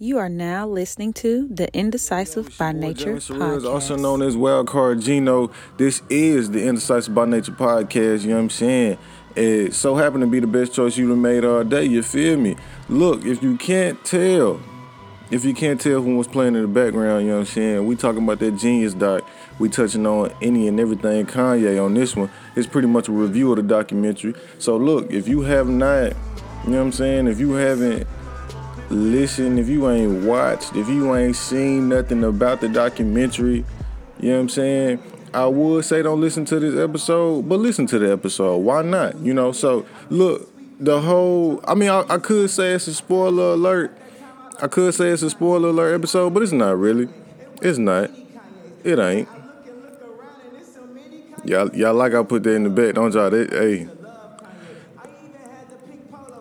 You are now listening to the Indecisive by Nature podcast. also known as Wildcard Gino. This is the Indecisive by Nature podcast. You know what I'm saying? It so happened to be the best choice you have made all day. You feel me? Look, if you can't tell, if you can't tell from was playing in the background, you know what I'm saying? We talking about that genius doc. We touching on any and everything Kanye on this one. It's pretty much a review of the documentary. So look, if you have not, you know what I'm saying? If you haven't listened, if you ain't watched, if you ain't seen nothing about the documentary, you know what I'm saying? I would say don't listen to this episode, but listen to the episode. Why not? You know, so look, the whole I mean I, I could say it's a spoiler alert. I could say it's a spoiler alert episode, but it's not really. It's not. It ain't. Y'all, y'all like I put that in the bet, don't y'all? That, hey,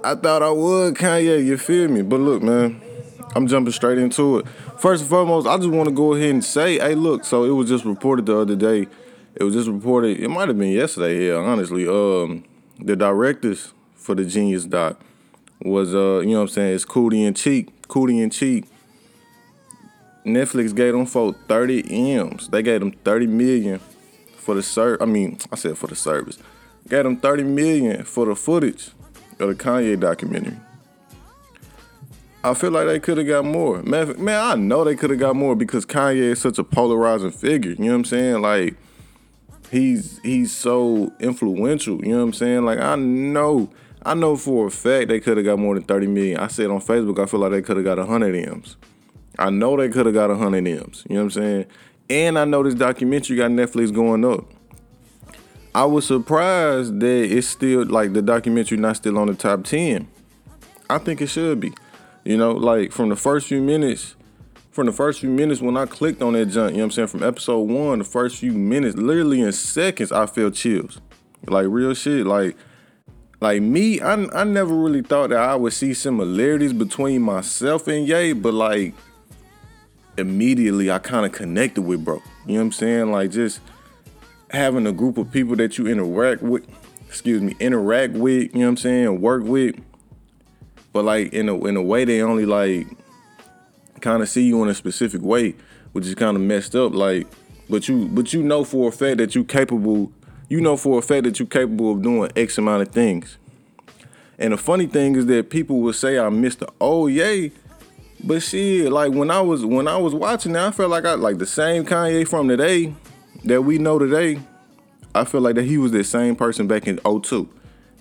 I thought I would Kanye, you feel me? But look, man, I'm jumping straight into it. First and foremost, I just want to go ahead and say, hey, look, so it was just reported the other day. It was just reported, it might have been yesterday here, honestly. Um, the directors for the Genius Doc was, uh, you know what I'm saying, it's Coodie and Chike. Coodie and Chike. Netflix gave them for 30 M's. They gave them 30 million for the service. I mean, I said for the service. Gave them 30 million for the footage of the Kanye documentary. I feel like they could have got more. Man, man, I know they could have got more because Kanye is such a polarizing figure. You know what I'm saying? Like he's he's so influential. You know what I'm saying? Like I know, I know for a fact they could have got more than 30 million. I said on Facebook, I feel like they could have got 100 M's. I know they could have got 100 M's. You know what I'm saying? And I know this documentary got Netflix going up. I was surprised that it's still like the documentary not still on the top ten. I think it should be. You know, like from the first few minutes, from the first few minutes when I clicked on that junk, you know what I'm saying? From episode one, the first few minutes, literally in seconds, I felt chills. Like real shit. Like like me, I, I never really thought that I would see similarities between myself and Ye, but like immediately I kind of connected with bro. You know what I'm saying? Like just having a group of people that you interact with, excuse me, interact with, you know what I'm saying, work with, but like in a in a way they only like kind of see you in a specific way, which is kind of messed up. Like, but you but you know for a fact that you capable, you know for a fact that you're capable of doing X amount of things. And the funny thing is that people will say I missed the oh yay. But shit, like when I was when I was watching it, I felt like I like the same Kanye from today that we know today, I feel like that he was the same person back in 02.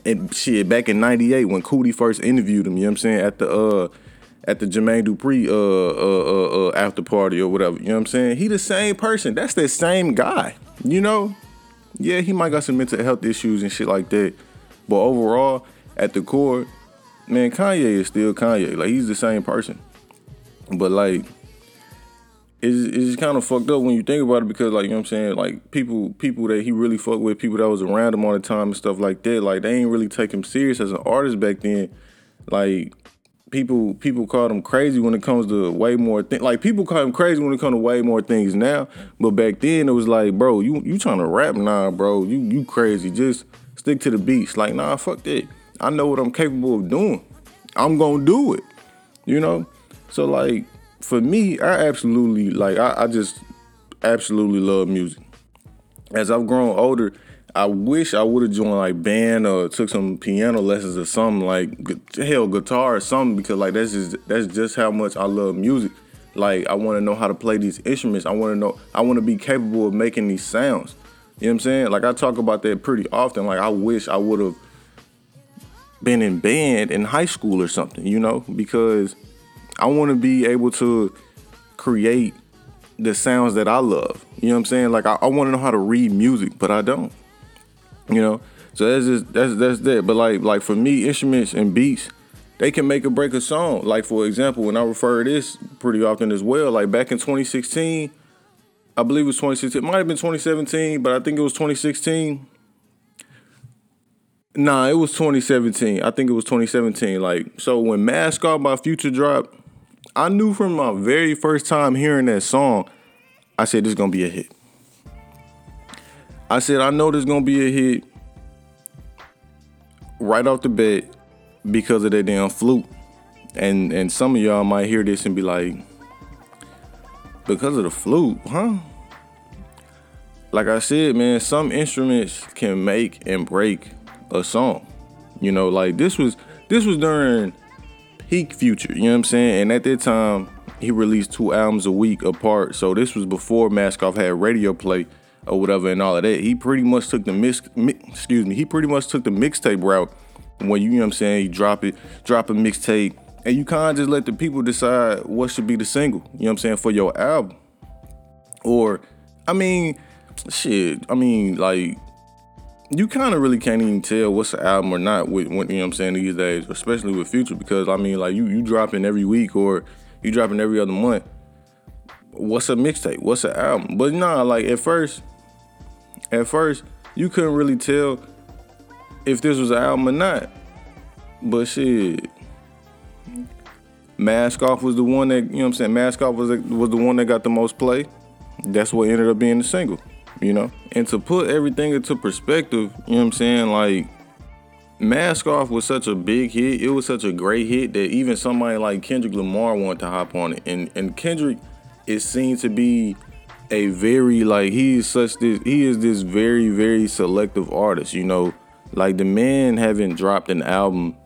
And shit, back in 98 when Coodie first interviewed him, you know what I'm saying, at the uh at the Jermaine Dupri uh, uh, uh, uh, after party or whatever. You know what I'm saying? He the same person. That's the same guy. You know? Yeah, he might got some mental health issues and shit like that. But overall, at the core, man, Kanye is still Kanye. Like he's the same person. But like it's, it's kind of fucked up when you think about it because like you know what I'm saying? Like people people that he really fucked with people that was around him all the time and stuff like that like they ain't really take him serious as an artist back then. Like people people called him crazy when it comes to way more things like people call him crazy when it comes to way more things now but back then it was like bro you you trying to rap nah bro. You you crazy. Just stick to the beats. Like nah fuck that. I know what I'm capable of doing. I'm gonna do it you know? So like for me, I absolutely like I, I just absolutely love music. As I've grown older, I wish I would have joined like band or took some piano lessons or something like hell guitar or something because like that's just that's just how much I love music. Like I want to know how to play these instruments. I want to know I want to be capable of making these sounds. You know what I'm saying? Like I talk about that pretty often. Like I wish I would have been in band in high school or something, you know, because I want to be able to create the sounds that I love. You know what I'm saying? Like I, I want to know how to read music, but I don't. You know, so that's just that's that's that. But like like for me, instruments and beats, they can make or break a song. Like for example, when I refer to this pretty often as well. Like back in 2016, I believe it was 2016. It might have been 2017, but I think it was 2016. Nah, it was 2017. I think it was 2017. Like so, when Mask Off by Future dropped I knew from my very first time hearing that song, I said this is gonna be a hit. I said I know this is gonna be a hit right off the bat because of that damn flute. And and some of y'all might hear this and be like, because of the flute, huh? Like I said, man, some instruments can make and break a song. You know, like this was this was during peak future, you know what I'm saying? And at that time, he released two albums a week apart. So this was before Mask Off had radio play or whatever and all of that. He pretty much took the mix, mi- excuse me, he pretty much took the mixtape route when you, you know what I'm saying, you drop it, drop a mixtape, and you kind of just let the people decide what should be the single, you know what I'm saying, for your album. Or, I mean, shit, I mean, like, you kind of really can't even tell what's an album or not with, you know what I'm saying, these days, especially with Future, because, I mean, like, you, you dropping every week or you dropping every other month. What's a mixtape? What's an album? But nah, like, at first, at first, you couldn't really tell if this was an album or not. But shit, Mask Off was the one that, you know what I'm saying? Mask Off was, was the one that got the most play. That's what ended up being the single, you know? And to put everything into perspective, you know what I'm saying? Like, Mask Off was such a big hit. It was such a great hit that even somebody like Kendrick Lamar wanted to hop on it. And and Kendrick is seen to be a very like he is such this he is this very very selective artist. You know, like the man haven't dropped an album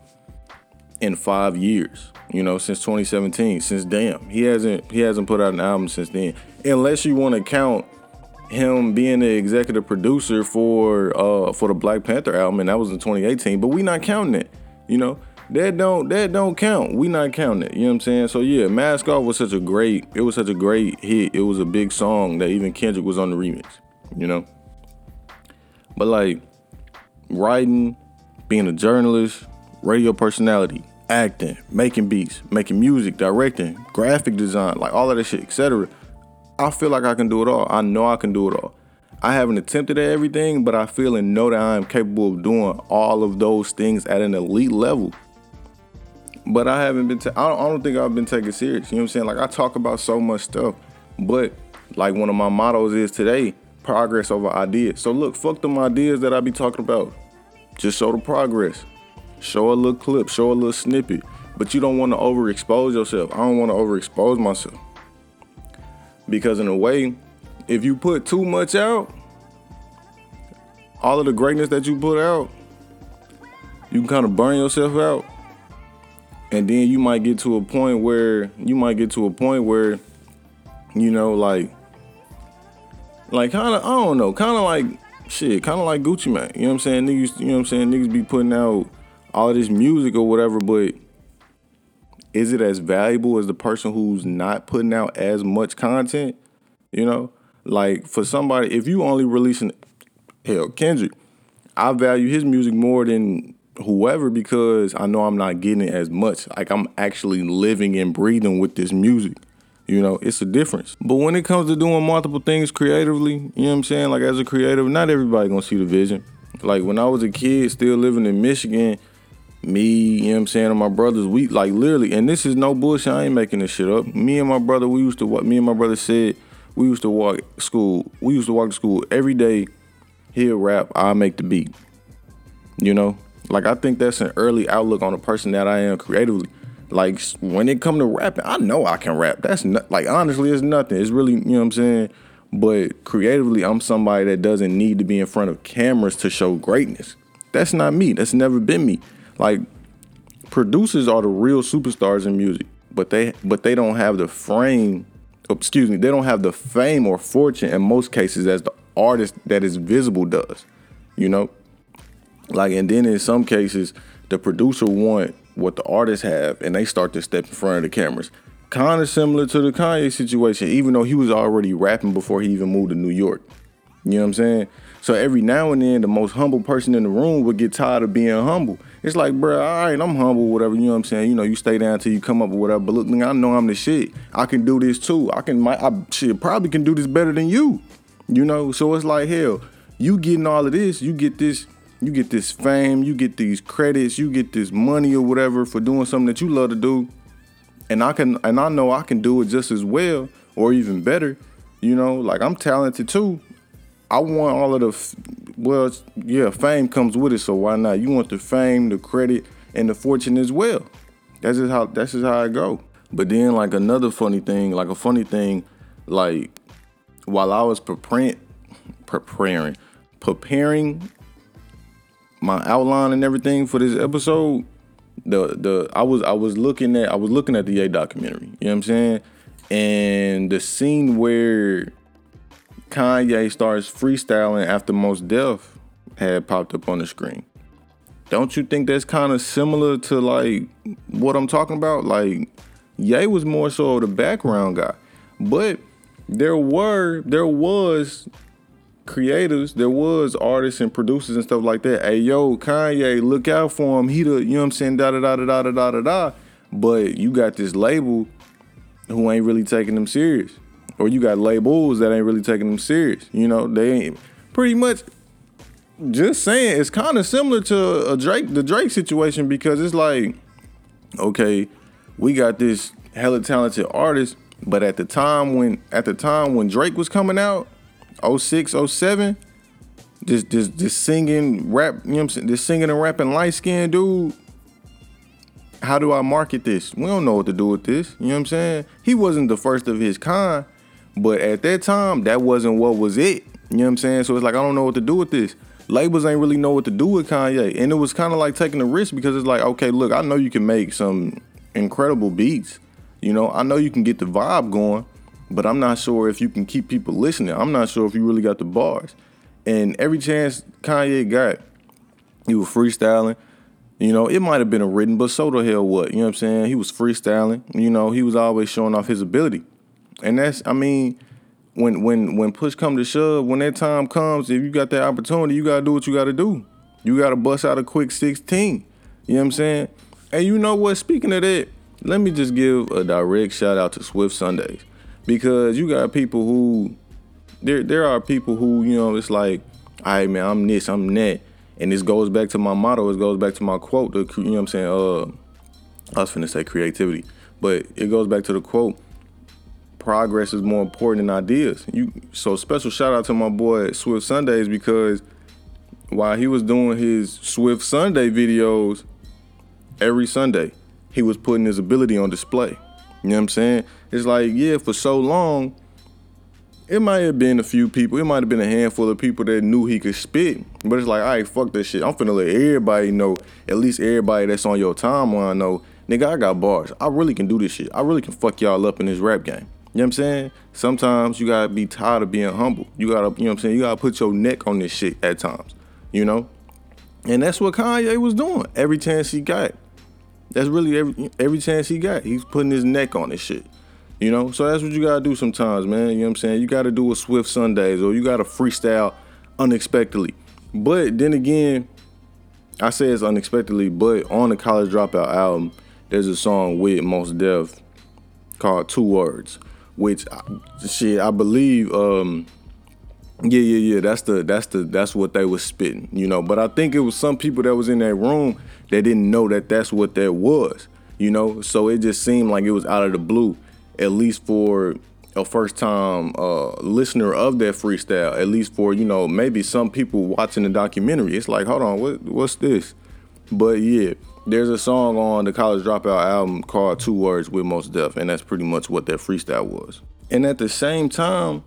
in five years. You know, since 2017, since damn, he hasn't he hasn't put out an album since then. Unless you want to count him being the executive producer for uh for the Black Panther album, and that was in 2018. But we not counting it. You know, that don't that don't count. We not counting it. You know what I'm saying? So yeah, Mask Off was such a great. It was such a great hit. It was a big song that even Kendrick was on the remix. You know. But like writing, being a journalist, radio personality, acting, making beats, making music, directing, graphic design, like all of that shit, etc. I feel like I can do it all. I know I can do it all. I haven't attempted at everything, but I feel and know that I am capable of doing all of those things at an elite level. But I haven't been. I don't, I don't think I've been taken serious. You know what I'm saying? Like I talk about so much stuff, but like one of my mottos is today: progress over ideas. So look, fuck them ideas that I be talking about. Just show the progress. Show a little clip. Show a little snippet. But you don't want to overexpose yourself. I don't want to overexpose myself. Because in a way, if you put too much out, all of the greatness that you put out, you can kind of burn yourself out. And then you might get to a point where you might get to a point where, you know, like, like kind of, I don't know, kind of like shit, kind of like Gucci Mane. You know what I'm saying? Niggas, you know what I'm saying? Niggas be putting out all this music or whatever, but is it as valuable as the person who's not putting out as much content? You know, like for somebody, if you only releasing, hell, Kendrick, I value his music more than whoever because I know I'm not getting it as much. Like I'm actually living and breathing with this music. You know, it's a difference. But when it comes to doing multiple things creatively, you know what I'm saying? Like as a creative, not everybody gonna see the vision. Like when I was a kid, still living in Michigan, me, you know what I'm saying, and my brothers, we like literally, and this is no bullshit, I ain't making this shit up. Me and my brother, we used to walk, me and my brother said, we used to walk school, we used to walk to school every day, he'll rap, I'll make the beat. You know? Like I think that's an early outlook on the person that I am creatively. Like when it come to rapping, I know I can rap. That's not like honestly, it's nothing. It's really, you know what I'm saying? But creatively, I'm somebody that doesn't need to be in front of cameras to show greatness. That's not me. That's never been me. Like producers are the real superstars in music, but they but they don't have the frame. oh, Excuse me, they don't have the fame or fortune in most cases as the artist that is visible does. You know, like and then in some cases, the producer want what the artists have, and they start to step in front of the cameras. Kind of similar to the Kanye situation, even though he was already rapping before he even moved to New York. You know what I'm saying? So every now and then, the most humble person in the room would get tired of being humble. It's like, bro, all right, I'm humble, whatever. You know what I'm saying? You know, you stay down till you come up with whatever. But look, nigga, I know I'm the shit. I can do this too. I can, my, I shit, probably can do this better than you. You know, so it's like hell. You getting all of this, you get this, you get this fame, you get these credits, you get this money or whatever for doing something that you love to do, and I can, and I know I can do it just as well or even better. You know, like I'm talented too. I want all of the, well, yeah, fame comes with it, so why not? You want the fame, the credit, and the fortune as well. That's just how that's just how I go. But then like another funny thing, like a funny thing, like while I was preparing preparing preparing my outline and everything for this episode, the the I was I was looking at I was looking at the A documentary. You know what I'm saying? And the scene where Kanye starts freestyling after Mos Def had popped up on the screen. Don't you think that's kind of similar to like what I'm talking about? Like Ye was more so the background guy, but there were there was creators, there was artists and producers and stuff like that. Hey yo, Kanye, look out for him. He the you know what I'm saying, da da da da da da da da. But you got this label who ain't really taking them serious. Or you got labels that ain't really taking them serious. You know, they ain't pretty much just saying it's kind of similar to a Drake the Drake situation because it's like, okay, we got this hella talented artist, but at the time when at the time when Drake was coming out, 06, 07, this this this singing rap, you know what I'm saying? This singing and rapping light skinned dude. How do I market this? We don't know what to do with this. You know what I'm saying? He wasn't the first of his kind, but at that time, that wasn't what was it. You know what I'm saying? So it's like I don't know what to do with this labels ain't really know what to do with Kanye. And it was kind of like taking a risk because it's like, okay, look, I know you can make some incredible beats. You know, I know you can get the vibe going, but I'm not sure if you can keep people listening. I'm not sure if you really got the bars. And every chance Kanye got, he was freestyling. You know, it might have been a written, but so the hell what? You know what I'm saying? He was freestyling. You know, he was always showing off his ability. And that's, I mean, when when when push come to shove, when that time comes, if you got that opportunity, you gotta do what you gotta do. You gotta bust out a quick 16. You know what I'm saying? And you know what? Speaking of that, let me just give a direct shout out to Swift Sundays. Because you got people who there there are people who, you know, it's like, all right, man, I'm this, I'm that. And this goes back to my motto, it goes back to my quote, the, you know what I'm saying? Uh I was finna say creativity. But it goes back to the quote progress is more important than ideas. You so special shout out to my boy Swift Sundays because while he was doing his Swift Sunday videos every Sunday, he was putting his ability on display. You know what I'm saying? It's like, yeah, for so long, it might have been a few people, it might have been a handful of people that knew he could spit. But it's like, all right, fuck this shit. I'm finna let everybody know, at least everybody that's on your timeline know, nigga, I got bars. I really can do this shit. I really can fuck y'all up in this rap game. You know what I'm saying? Sometimes you gotta be tired of being humble. You gotta, you know what I'm saying? You gotta put your neck on this shit at times, you know? And that's what Kanye was doing every chance he got. That's really every every chance he got. He's putting his neck on this shit. You know? So that's what you gotta do sometimes, man. You know what I'm saying? You gotta do a Swift Sundays or you gotta freestyle unexpectedly. But then again, I say it's unexpectedly, but on the College Dropout album, there's a song with Mos Def called Two Words which shit I believe um yeah yeah yeah that's the that's the that's what they was spitting you know. But I think it was some people that was in that room that didn't know that that's what that was you know. So it just seemed like it was out of the blue at least for a first time uh, listener of that freestyle at least for you know maybe some people watching the documentary. It's like hold on what what's this? But yeah there's a song on the College Dropout album called Two Words with Mos Def, and that's pretty much what that freestyle was. And at the same time,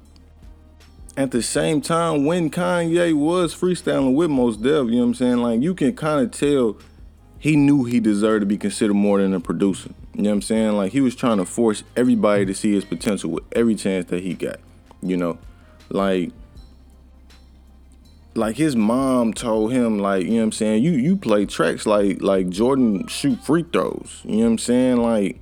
at the same time, when Kanye was freestyling with Mos Def, you know what I'm saying? Like you can kind of tell he knew he deserved to be considered more than a producer. You know what I'm saying? Like he was trying to force everybody to see his potential with every chance that he got. You know, like like his mom told him like you know what I'm saying? You you play tracks like like Jordan shoot free throws. You know what I'm saying? Like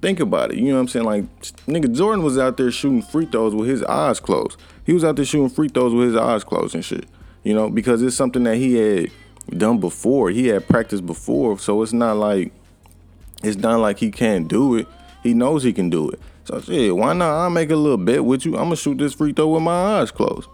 think about it. You know what I'm saying? Like nigga Jordan was out there shooting free throws with his eyes closed. He was out there shooting free throws with his eyes closed and shit you know? Because it's something that he had done before. He had practiced before. So it's not like it's not like he can't do it. He knows he can do it. So shit why not? I'll make a little bet with you. I'm gonna shoot this free throw with my eyes closed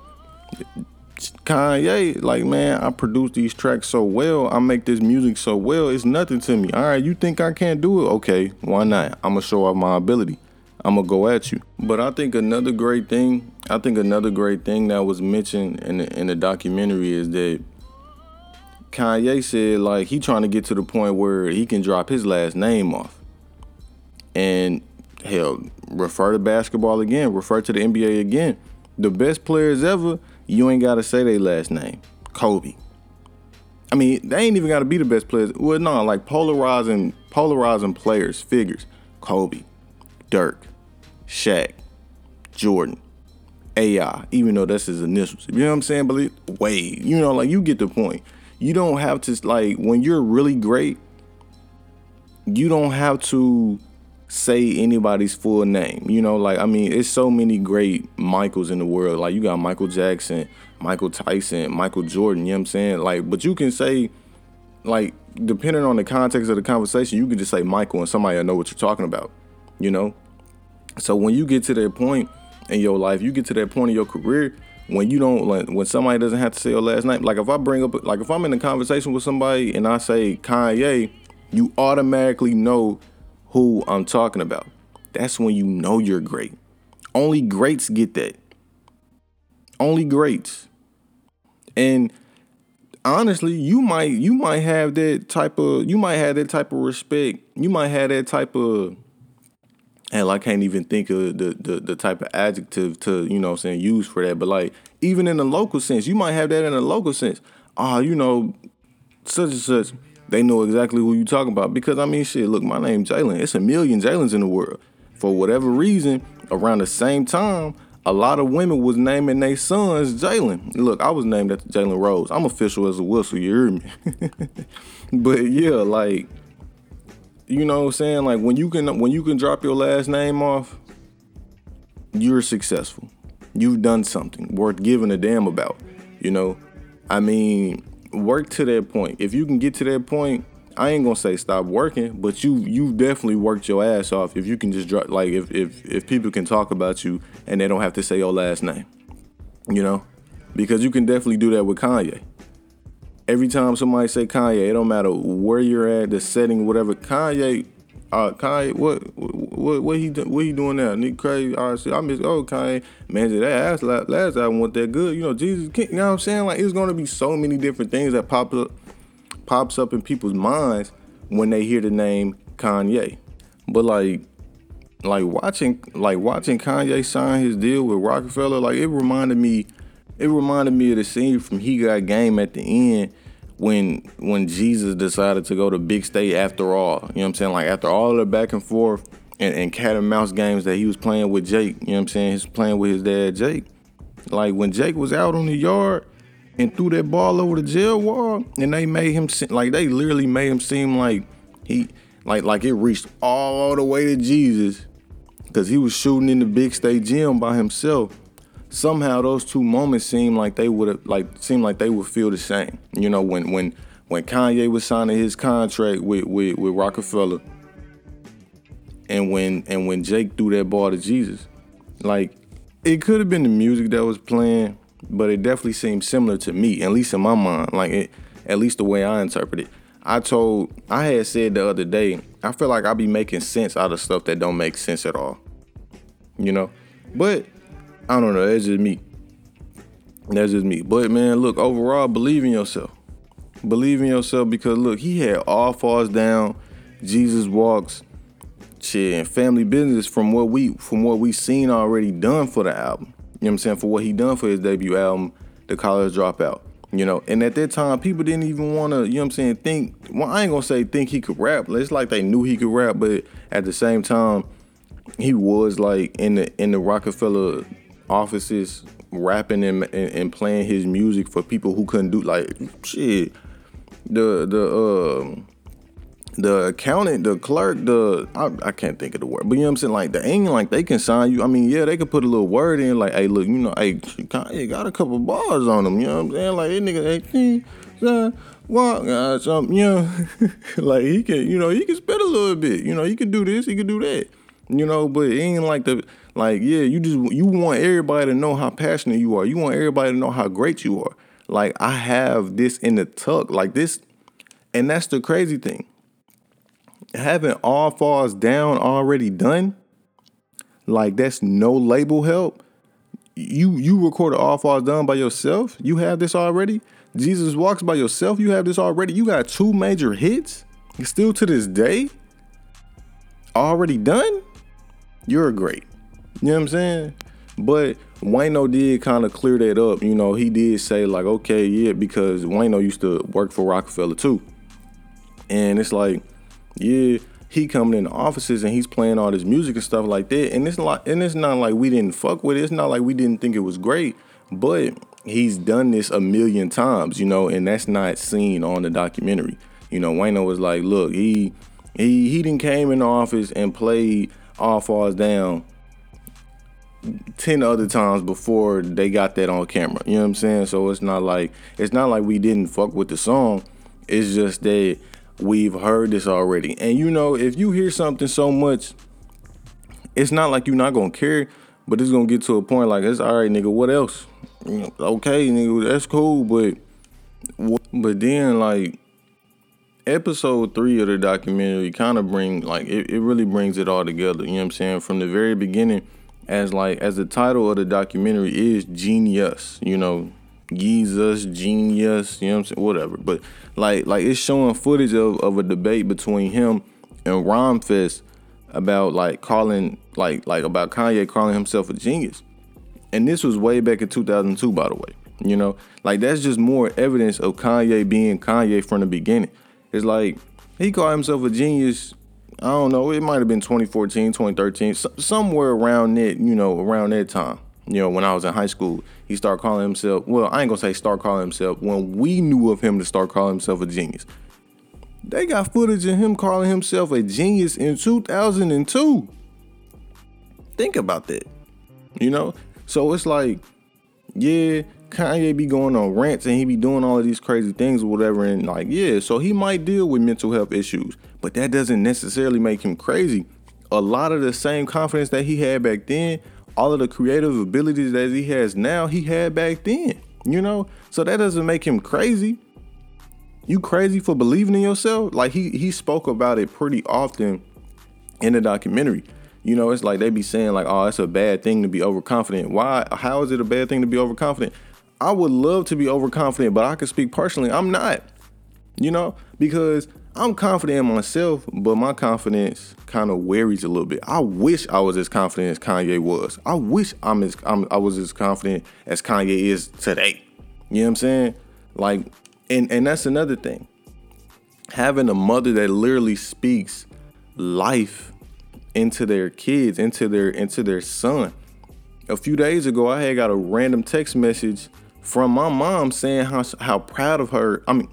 Kanye, like, man, I produce these tracks so well, I make this music so well, it's nothing to me. All right, you think I can't do it? Okay, why not? I'm gonna show off my ability. I'm gonna go at you. But I think another great thing, I think another great thing that was mentioned in the, in the documentary is that Kanye said like he trying to get to the point where he can drop his last name off. And hell, refer to basketball again, refer to the NBA again. The best players ever, you ain't gotta say their last name. Kobe. I mean, they ain't even gotta be the best players. Well, no, like polarizing, polarizing players, figures. Kobe, Dirk, Shaq, Jordan, AI, even though that's his initials. You know what I'm saying? But Wade, you know, like you get the point. You don't have to like when you're really great, you don't have to say anybody's full name. You know, like I mean, it's so many great Michaels in the world. Like you got Michael Jackson, Michael Tyson, Michael Jordan, you know what I'm saying? Like, but you can say like depending on the context of the conversation, you can just say Michael and somebody will know what you're talking about. You know? So when you get to that point in your life, you get to that point in your career when you don't like when somebody doesn't have to say your last name. Like if I bring up like if I'm in a conversation with somebody and I say Kanye, you automatically know who I'm talking about. That's when you know you're great. Only greats get that. Only greats. And honestly, you might you might have that type of you might have that type of respect. You might have that type of Hell, I can't even think of the, the, the type of adjective to, you know saying, use for that. But like, even in the local sense, you might have that in a local sense. Ah, uh, you know, such and such, they know exactly who you talking about. Because I mean, shit, look, my name's Jalen. It's a million Jalen's in the world. For whatever reason, around the same time, a lot of women was naming their sons Jalen. Look, I was named after Jalen Rose. I'm official as a whistle, you hear me? but yeah, like you know what I'm saying? Like when you can when you can drop your last name off, you're successful. You've done something worth giving a damn about. You know? I mean, work to that point. If you can get to that point, I ain't gonna say stop working, but you you definitely worked your ass off if you can just drop like if if if people can talk about you and they don't have to say your last name. You know? Because you can definitely do that with Kanye every time somebody say Kanye, it don't matter where you're at, the setting, whatever. Kanye, uh, Kanye, what, what, what he, what he doing now? Nick crazy. I see. I miss. Oh, Kanye, man, that ass last, last album wasn't that good. You know, Jesus, you know what I'm saying? Like, it's gonna be so many different things that pops up, pops up in people's minds when they hear the name Kanye. But like, like watching, like watching Kanye sign his deal with Roc-A-Fella, like it reminded me it reminded me of the scene from He Got Game at the end when when Jesus decided to go to big state after all. You know what I'm saying? Like after all the back and forth and, and cat and mouse games that he was playing with Jake. You know what I'm saying? He's playing with his dad Jake. Like when Jake was out on the yard and threw that ball over the jail wall, and they made him like they literally made him seem like he like like it reached all the way to Jesus because he was shooting in the big state gym by himself somehow those two moments seem like they would have like seem like they would feel the same. You know, when when when Kanye was signing his contract with with, with Roc-A-Fella and when and when Jake threw that ball to Jesus. Like it could have been the music that was playing, but it definitely seemed similar to me, at least in my mind. Like it, at least the way I interpret it. I told I had said the other day, I feel like I be making sense out of stuff that don't make sense at all. You know? But I don't know. That's just me. That's just me. But man, look, overall, believe in yourself. Believe in yourself because look, he had all falls down, Jesus walks, shit, and family business from what we from what we seen already done for the album. You know what I'm saying? For what he done for his debut album, The College Dropout. You know, and at that time, people didn't even want to, you know what I'm saying, think, well, I ain't gonna say think he could rap. It's like they knew he could rap, but at the same time, he was like in the in the Roc-A-Fella offices rapping and, and, and, playing his music for people who couldn't do like shit. The the um the accountant, the clerk, the I, I, can't think of the word, but you know what I'm saying. Like the ain't like they can sign you. I mean, yeah, they could put a little word in, like, hey, look, you know, hey, hey got a couple bars on them. You know what I'm saying? Like, hey, nigga, hey, walk, uh, something, you know, like he can, you know, he can spit a little bit. You know, he can do this, he can do that. You know, but it ain't like the like, yeah, you just you want everybody to know how passionate you are. You want everybody to know how great you are. Like I have this in the tuck, like this, and that's the crazy thing. Having all falls down already done, like that's no label help. You you recorded all falls down by yourself. You have this already. Jesus Walks by yourself. You have this already. You got two major hits. Still to this day. Already done. You're great. You know what I'm saying? But Wayno did kind of clear that up. You know, he did say like, okay, yeah, because Wayno used to work for Roc-A-Fella too. And it's like, yeah, he coming in offices and he's playing all this music and stuff like that. And it's like, and it's not like we didn't fuck with it. It's not like we didn't think it was great. But he's done this a million times, you know, and that's not seen on the documentary. You know, Wayno was like, look, he he he didn't came in the office and played All Falls Down 10 other times before they got that on camera. You know what I'm saying? So it's not like it's not like we didn't fuck with the song. It's just that we've heard this already. And you know, if you hear something so much, it's not like you're not gonna care, but it's gonna get to a point like it's all right, nigga. What else? Okay, nigga, that's cool, but but then like episode three of the documentary kind of bring like it, it really brings it all together. You know what I'm saying? From the very beginning, as like as the title of the documentary is genius, you know, Jesus, genius, you know what I'm saying? Whatever. But like like it's showing footage of, of a debate between him and Rhymefest about like calling like like about Kanye calling himself a genius. And this was way back in 2002, by the way. You know, like that's just more evidence of Kanye being Kanye from the beginning. It's like he called himself a genius. I don't know. It might have been 2014, 2013, somewhere around that. You know, around that time. You know, when I was in high school, he started calling himself. Well, I ain't gonna say start calling himself. When we knew of him to start calling himself a genius, they got footage of him calling himself a genius in 2002. Think about that. You know, so it's like, yeah, Kanye be going on rants and he be doing all of these crazy things or whatever. And like, yeah, so he might deal with mental health issues, but that doesn't necessarily make him crazy. A lot of the same confidence that he had back then, all of the creative abilities that he has now, he had back then, you know? So that doesn't make him crazy. You crazy for believing in yourself? Like he he spoke about it pretty often in the documentary. You know, it's like they be saying like, "Oh, it's a bad thing to be overconfident." Why? How is it a bad thing to be overconfident? I would love to be overconfident, but I can speak personally. I'm not. You know, because I'm confident in myself, but my confidence kind of varies a little bit. I wish I was as confident as Kanye was. I wish I'm as I'm, I was as confident as Kanye is today. You know what I'm saying? Like, and and that's another thing. Having a mother that literally speaks life into their kids, into their into their son. A few days ago, I had got a random text message from my mom saying how how proud of her. I mean,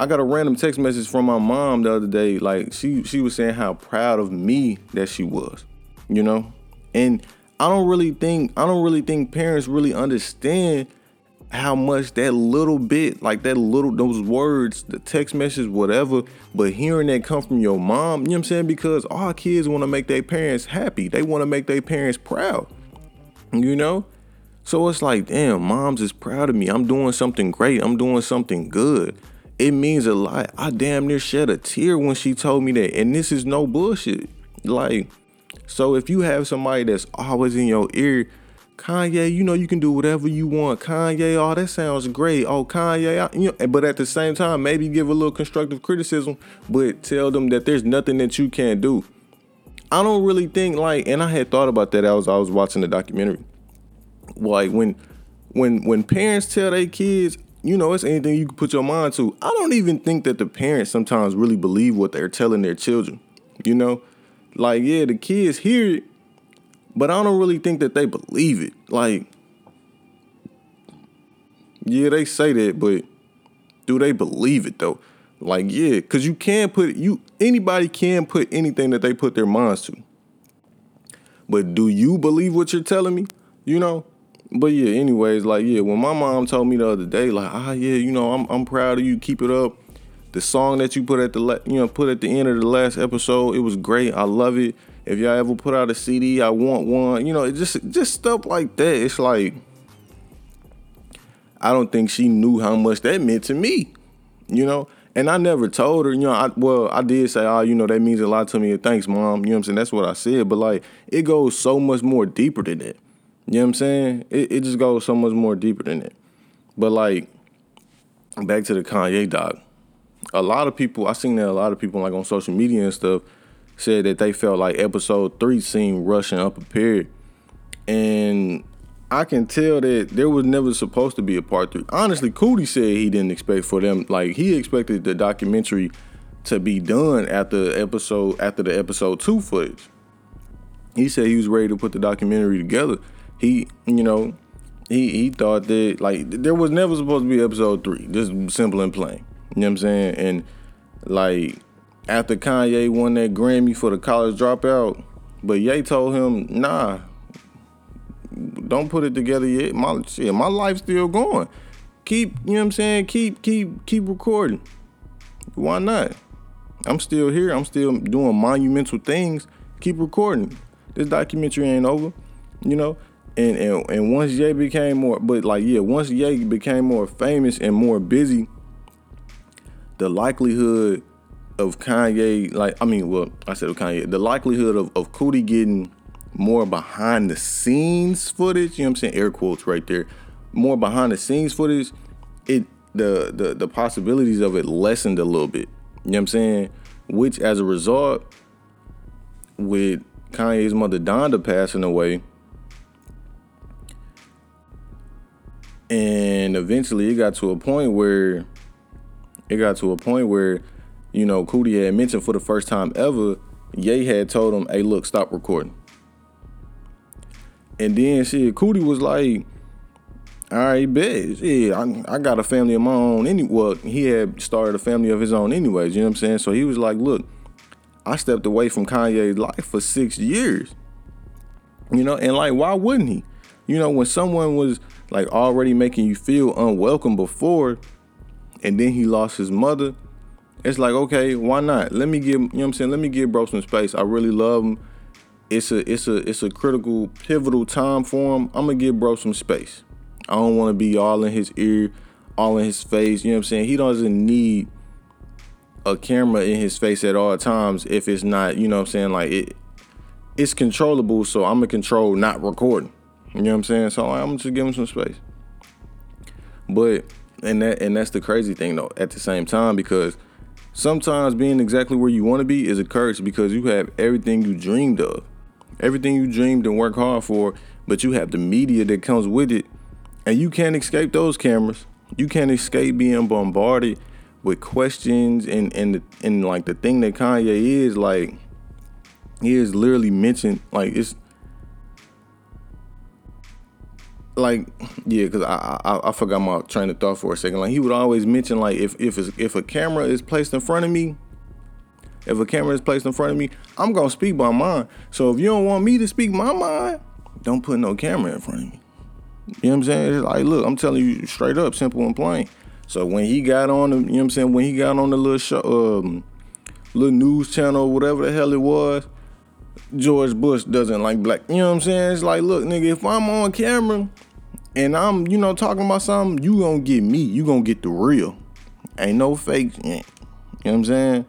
I got a random text message from my mom the other day. Like she she was saying how proud of me that she was, you know, and I don't really think I don't really think parents really understand how much that little bit, like that little those words, the text message, whatever, but hearing that come from your mom, you know what I'm saying? Because all kids want to make their parents happy. They want to make their parents proud. You know? So it's like, damn, mom's is proud of me. I'm doing something great. I'm doing something good. It means a lot. I damn near shed a tear when she told me that. And this is no bullshit. Like, so if you have somebody that's always in your ear, Kanye, you know you can do whatever you want. Kanye, oh that sounds great. Oh Kanye, I, you know, but at the same time, maybe give a little constructive criticism, but tell them that there's nothing that you can't do. I don't really think like, and I had thought about that. I was I was watching the documentary like when when when parents tell their kids, you know, it's anything you can put your mind to. I don't even think that the parents sometimes really believe what they're telling their children. You know, like yeah, the kids hear it, but I don't really think that they believe it. Like, yeah, they say that, but do they believe it though? Like, yeah, because you can put you anybody can put anything that they put their minds to. But do you believe what you're telling me? You know, but yeah, anyways, like yeah, when my mom told me the other day, like ah yeah, you know I'm I'm proud of you, keep it up. The song that you put at the you know put at the end of the last episode, it was great. I love it. If y'all ever put out a CD, I want one. You know, it just just stuff like that. It's like I don't think she knew how much that meant to me. You know, and I never told her, you know, I, well, I did say, oh, you know, that means a lot to me. Thanks, mom. You know what I'm saying? That's what I said. But like, it goes so much more deeper than that. You know what I'm saying? It, it just goes so much more deeper than that. But like, back to the Kanye doc. A lot of people, I seen that a lot of people like on social media and stuff said that they felt like episode three seemed rushing up unprepared. And I can tell that there was never supposed to be a part three. Honestly, Coodie said he didn't expect for them, like he expected the documentary to be done after episode after the episode two footage. He said he was ready to put the documentary together. He, you know, he he thought that like there was never supposed to be episode three. Just simple and plain. You know what I'm saying? And like after Kanye won that Grammy for the college dropout, but Ye told him, nah, don't put it together yet. My shit, my life's still going. Keep, you know what I'm saying? Keep, keep, keep recording. Why not? I'm still here. I'm still doing monumental things. Keep recording. This documentary ain't over, you know. And and and once Ye became more, but like yeah, once Ye became more famous and more busy, the likelihood of Kanye, like I mean, well, I said of Kanye, the likelihood of of Coodie getting more behind the scenes footage, you know what I'm saying? Air quotes right there. More behind the scenes footage, it the the the possibilities of it lessened a little bit. You know what I'm saying? Which as a result, with Kanye's mother Donda passing away, and eventually it got to a point where it got to a point where, you know, Coodie had mentioned for the first time ever, Ye had told him, hey, look, stop recording. And then shit, Coodie was like, all right, bet. Yeah, I, I got a family of my own. Any well, he had started a family of his own anyways, you know what I'm saying? So he was like, look, I stepped away from Kanye's life for six years. You know, and like, why wouldn't he? You know, when someone was like already making you feel unwelcome before, and then he lost his mother, it's like, okay, why not? Let me give, you know what I'm saying? Let me give bro some space. I really love him it's a it's a it's a critical pivotal time for him. I'm gonna give bro some space. I don't want to be all in his ear, all in his face. You know what I'm saying? He doesn't need a camera in his face at all times if it's not, you know what I'm saying? Like it it's controllable, so I'm gonna control not recording. You know what I'm saying? So I'm just give him some space. But and that and that's the crazy thing though, at the same time, because sometimes being exactly where you want to be is a curse because you have everything you dreamed of everything you dreamed and work hard for, but you have the media that comes with it, and you can't escape those cameras. You can't escape being bombarded with questions and and the, and like the thing that Kanye is like, he is literally mentioned like it's like yeah, because I, I I forgot my train of thought for a second. Like he would always mention like if if if a camera is placed in front of me, if a camera is placed in front of me, I'm gonna speak my mind. So if you don't want me to speak my mind, don't put no camera in front of me. You know what I'm saying? It's like, look, I'm telling you straight up, simple and plain. So when he got on, the, you know what I'm saying? When he got on the little show, um, little news channel, whatever the hell it was, George Bush doesn't like black. You know what I'm saying? It's like, look, nigga, if I'm on camera and I'm, you know, talking about something, you gonna get me. You gonna get the real. Ain't no fake. You know what I'm saying?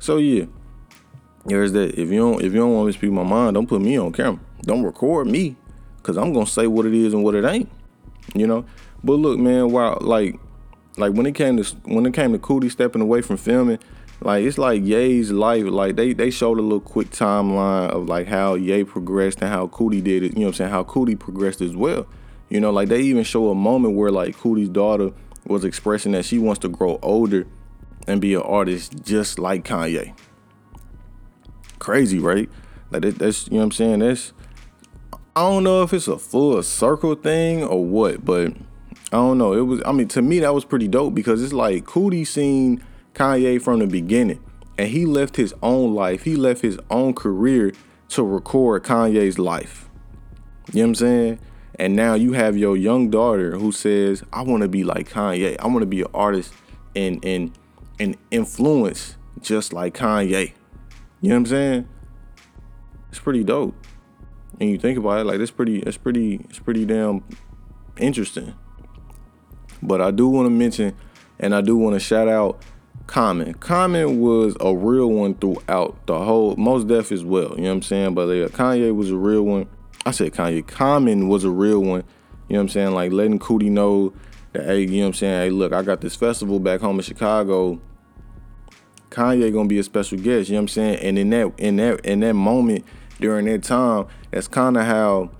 So yeah, there's that. If you don't if you don't want me to speak my mind, don't put me on camera. Don't record me, cause I'm gonna say what it is and what it ain't. You know. But look, man, while like like when it came to when it came to Coodie stepping away from filming, like it's like Ye's life. Like they they showed a little quick timeline of like how Ye progressed and how Coodie did it. You know what I'm saying? How Coodie progressed as well. You know, like they even show a moment where like Coodie's daughter was expressing that she wants to grow older and be an artist just like Kanye. Crazy, right? Like that, that's you know what I'm saying. That's I don't know if it's a full circle thing or what, but I don't know. It was I mean to me that was pretty dope because it's like Coodie seen Kanye from the beginning and he left his own life, he left his own career to record Kanye's life. You know what I'm saying? And now you have your young daughter who says, I want to be like Kanye. I want to be an artist and and and influence just like Kanye. You know what I'm saying? It's pretty dope. And you think about it, like it's pretty, it's pretty, it's pretty damn interesting. But I do want to mention, and I do want to shout out Common. Common was a real one throughout the whole, Mos Def as well. You know what I'm saying? But yeah, Kanye was a real one. I said Kanye. Common was a real one. You know what I'm saying? Like letting Coodie know that hey, you know what I'm saying? Hey, look, I got this festival back home in Chicago. Kanye gonna be a special guest, you know what I'm saying? And in that in that in that moment during that time, that's kind of how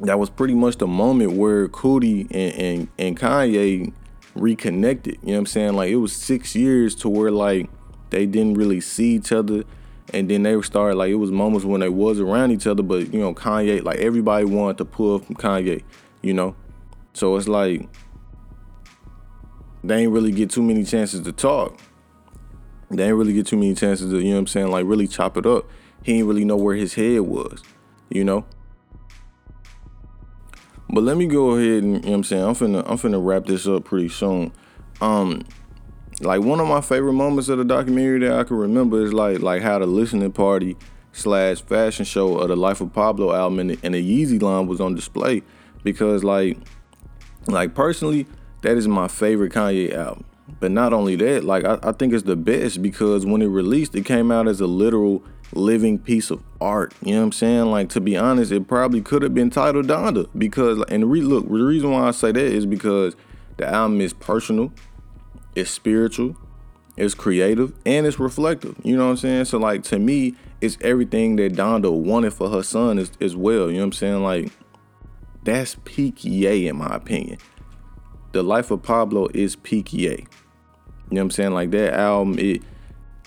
that was pretty much the moment where Coodie and, and, and Kanye reconnected. You know what I'm saying? Like it was six years to where like they didn't really see each other. And then they started like it was moments when they was around each other, but you know, Kanye, like everybody wanted to pull from Kanye, you know? So it's like they ain't really get too many chances to talk. They ain't really get too many chances to, you know what I'm saying, like really chop it up. He ain't really know where his head was, you know? But let me go ahead and you know what I'm saying, I'm finna I'm finna wrap this up pretty soon. Um like one of my favorite moments of the documentary that I can remember is like like how the listening party slash fashion show of the Life of Pablo album and the, and the Yeezy line was on display because like like personally that is my favorite Kanye album. But not only that, like I, I think it's the best because when it released, it came out as a literal living piece of art. You know what I'm saying? Like to be honest, it probably could have been titled Donda because and re- look, the reason why I say that is because the album is personal, it's spiritual, it's creative, and it's reflective. You know what I'm saying? So like to me, it's everything that Donda wanted for her son as, as well. You know what I'm saying? Like that's peak Ye in my opinion. The Life of Pablo is peak Ye. You know what I'm saying? Like that album, it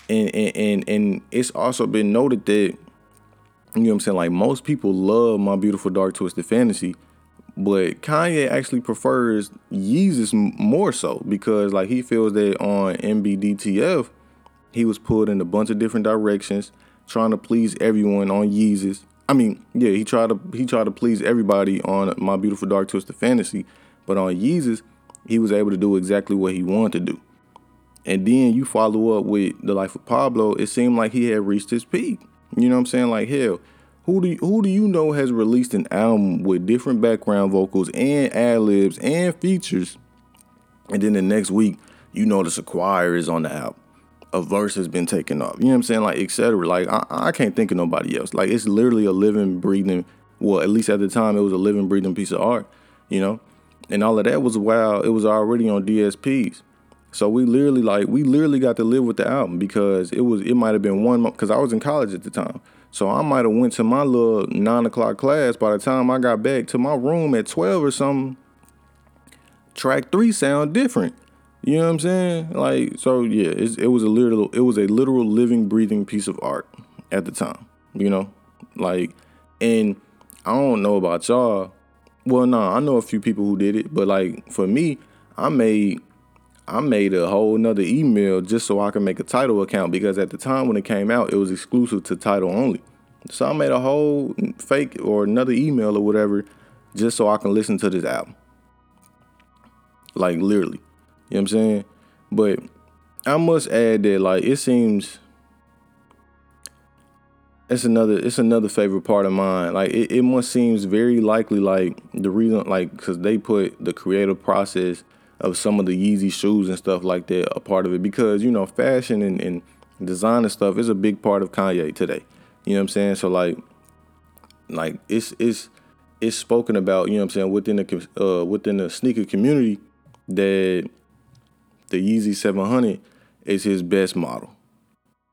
and and and, and it's also been noted that you know what I'm saying. Like most people love my beautiful dark twisted fantasy, but Kanye actually prefers Yeezus more so because like he feels that on MBDTF he was pulled in a bunch of different directions, trying to please everyone on Yeezus. I mean, yeah, he tried to he tried to please everybody on my beautiful dark twisted fantasy, but on Yeezus he was able to do exactly what he wanted to do. And then you follow up with the life of Pablo, it seemed like he had reached his peak. You know what I'm saying? Like hell, who do you, who do you know has released an album with different background vocals and ad libs and features, and then the next week you notice a choir is on the album, a verse has been taken off. You know what I'm saying? Like etc. Like I, I can't think of nobody else. Like it's literally a living, breathing. Well, at least at the time, it was a living, breathing piece of art. You know, and all of that was while it was already on DSPs. So we literally like we literally got to live with the album because it was it might have been one month, because I was in college at the time. So I might have went to my little nine o'clock class. By the time I got back to my room at twelve or something, track three sound different. You know what I'm saying? Like so, yeah. it was a literal it was a literal living, breathing piece of art at the time. You know, like, and I don't know about y'all. Well, nah, I know a few people who did it, but like for me, I made I made a whole nother email just so I could make a Tidal account because at the time when it came out, it was exclusive to Tidal only. So I made a whole fake or another email or whatever just so I can listen to this album. Like literally. You know what I'm saying? But I must add that like it seems it's another it's another favorite part of mine. Like it, it must seems very likely like the reason like because they put the creative process of some of the Yeezy shoes and stuff like that a part of it because you know fashion and, and design and stuff is a big part of Kanye today. You know what I'm saying? So like, like it's it's it's spoken about. You know what I'm saying within the uh, within the sneaker community that the Yeezy 700 is his best model.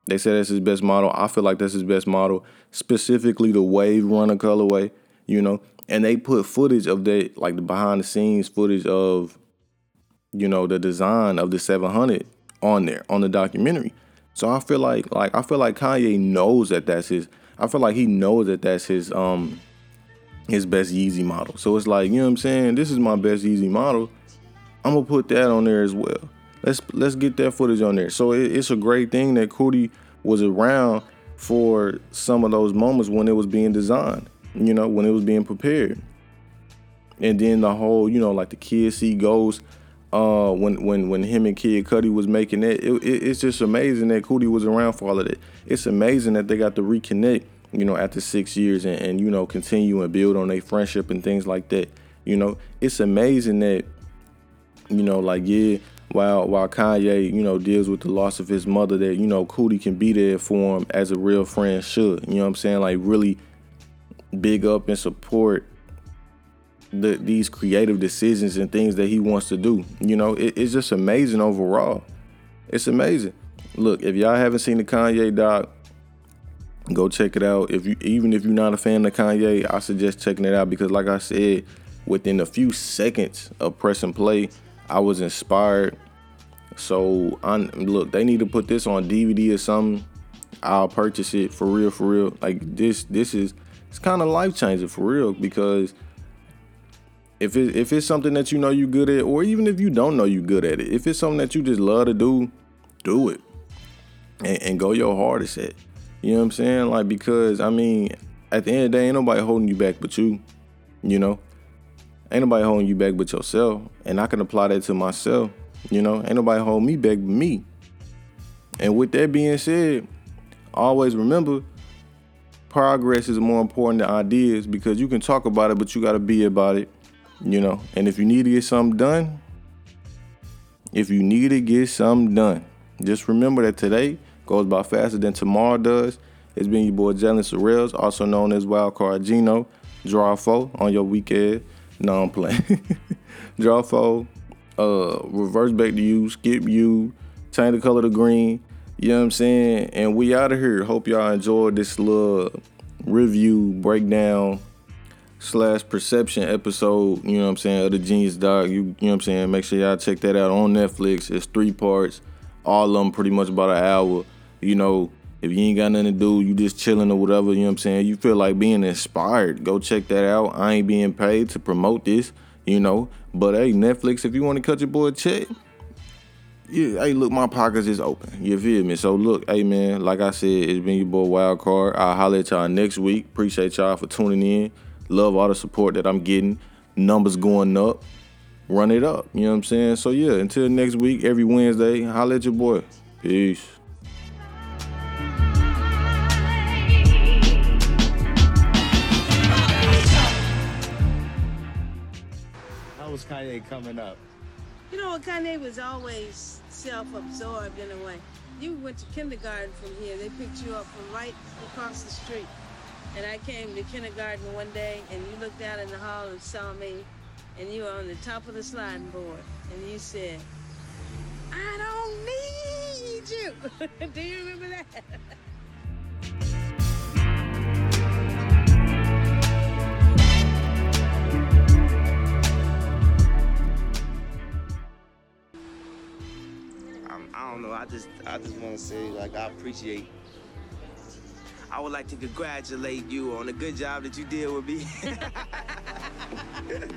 They say that's his best model. I feel like that's his best model, specifically the Wave Runner colorway. You know, and they put footage of that, like the behind the scenes footage of you know, the design of the 700 on there on the documentary. So I feel like like I feel like Kanye knows that that's his. I feel like he knows that that's his um his best Yeezy model. So it's like you know what I'm saying. This is my best Yeezy model. I'm gonna put that on there as well. Let's let's get that footage on there. So it, it's a great thing that Coodie was around for some of those moments when it was being designed. You know, when it was being prepared. And then the whole, you know, like the kids see ghosts uh, when when when him and Kid Cudi was making it, it, it, it's just amazing that Cudi was around for all of it. It's amazing that they got to reconnect, you know, after six years and, and you know continue and build on their friendship and things like that. You know, it's amazing that, you know, like yeah, while while Kanye, you know, deals with the loss of his mother, that you know Cudi can be there for him as a real friend should. You know what I'm saying? Like really big up and support the, these creative decisions and things that he wants to do. You know, it, it's just amazing overall. It's amazing. Look, if y'all haven't seen the Kanye doc, go check it out. If you even if you're not a fan of Kanye, I suggest checking it out because, like I said, within a few seconds of pressing play, I was inspired. So, I, look, they need to put this on DVD or something. I'll purchase it for real, for real. Like this, this is it's kind of life changing for real because if it, if it's something that you know you're good at, or even if you don't know you're good at it, if it's something that you just love to do, do it and, and go your hardest at. You know what I'm saying? Like because I mean, at the end of the day, ain't nobody holding you back but you. You know, ain't nobody holding you back but yourself, and I can apply that to myself. You know, ain't nobody holding me back but me. And with that being said, always remember progress is more important than ideas because you can talk about it, but you got to be about it. You know, and if you need to get something done, if you need to get something done, just remember that today goes by faster than tomorrow does. It's been your boy Jalen Sorrells, also known as Wildcard Gino. Draw four on your weekend. No, I'm playing. Draw four, uh, reverse back to you, skip you, change the color to green. You know what I'm saying? And we out of here. Hope y'all enjoyed this little review breakdown slash perception episode, you know what I'm saying, of the Genius Doc. You, you know what I'm saying? Make sure y'all check that out on Netflix. It's three parts, all of them pretty much about an hour. You know, if you ain't got nothing to do, you just chilling or whatever, you know what I'm saying? You feel like being inspired, go check that out. I ain't being paid to promote this, you know. But hey, Netflix, if you want to cut your boy a check, yeah, hey, look, my pockets is open. You feel me? So look, hey man, like I said, it's been your boy Wild Card. I'll holler at y'all next week. Appreciate y'all for tuning in. Love all the support that I'm getting. Numbers going up. Run it up. You know what I'm saying? So yeah, until next week, every Wednesday, holla at your boy. Peace. How was Kanye coming up? You know, what, Kanye was always self-absorbed in a way. You went to kindergarten from here. They picked you up from right across the street. And I came to kindergarten one day, and you looked out in the hall and saw me, and you were on the top of the sliding board, and you said, I don't need you. Do you remember that? I'm, don't know. I just I just want to say like I appreciate. I would like to congratulate you on the good job that you did with me.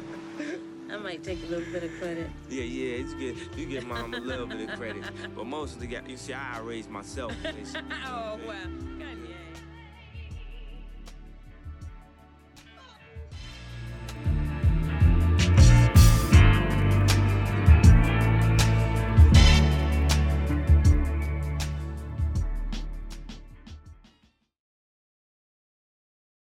I might take a little bit of credit. yeah, yeah, it's good. You give mom a little bit of credit, but mostly, you see, I raised myself. Oh, well.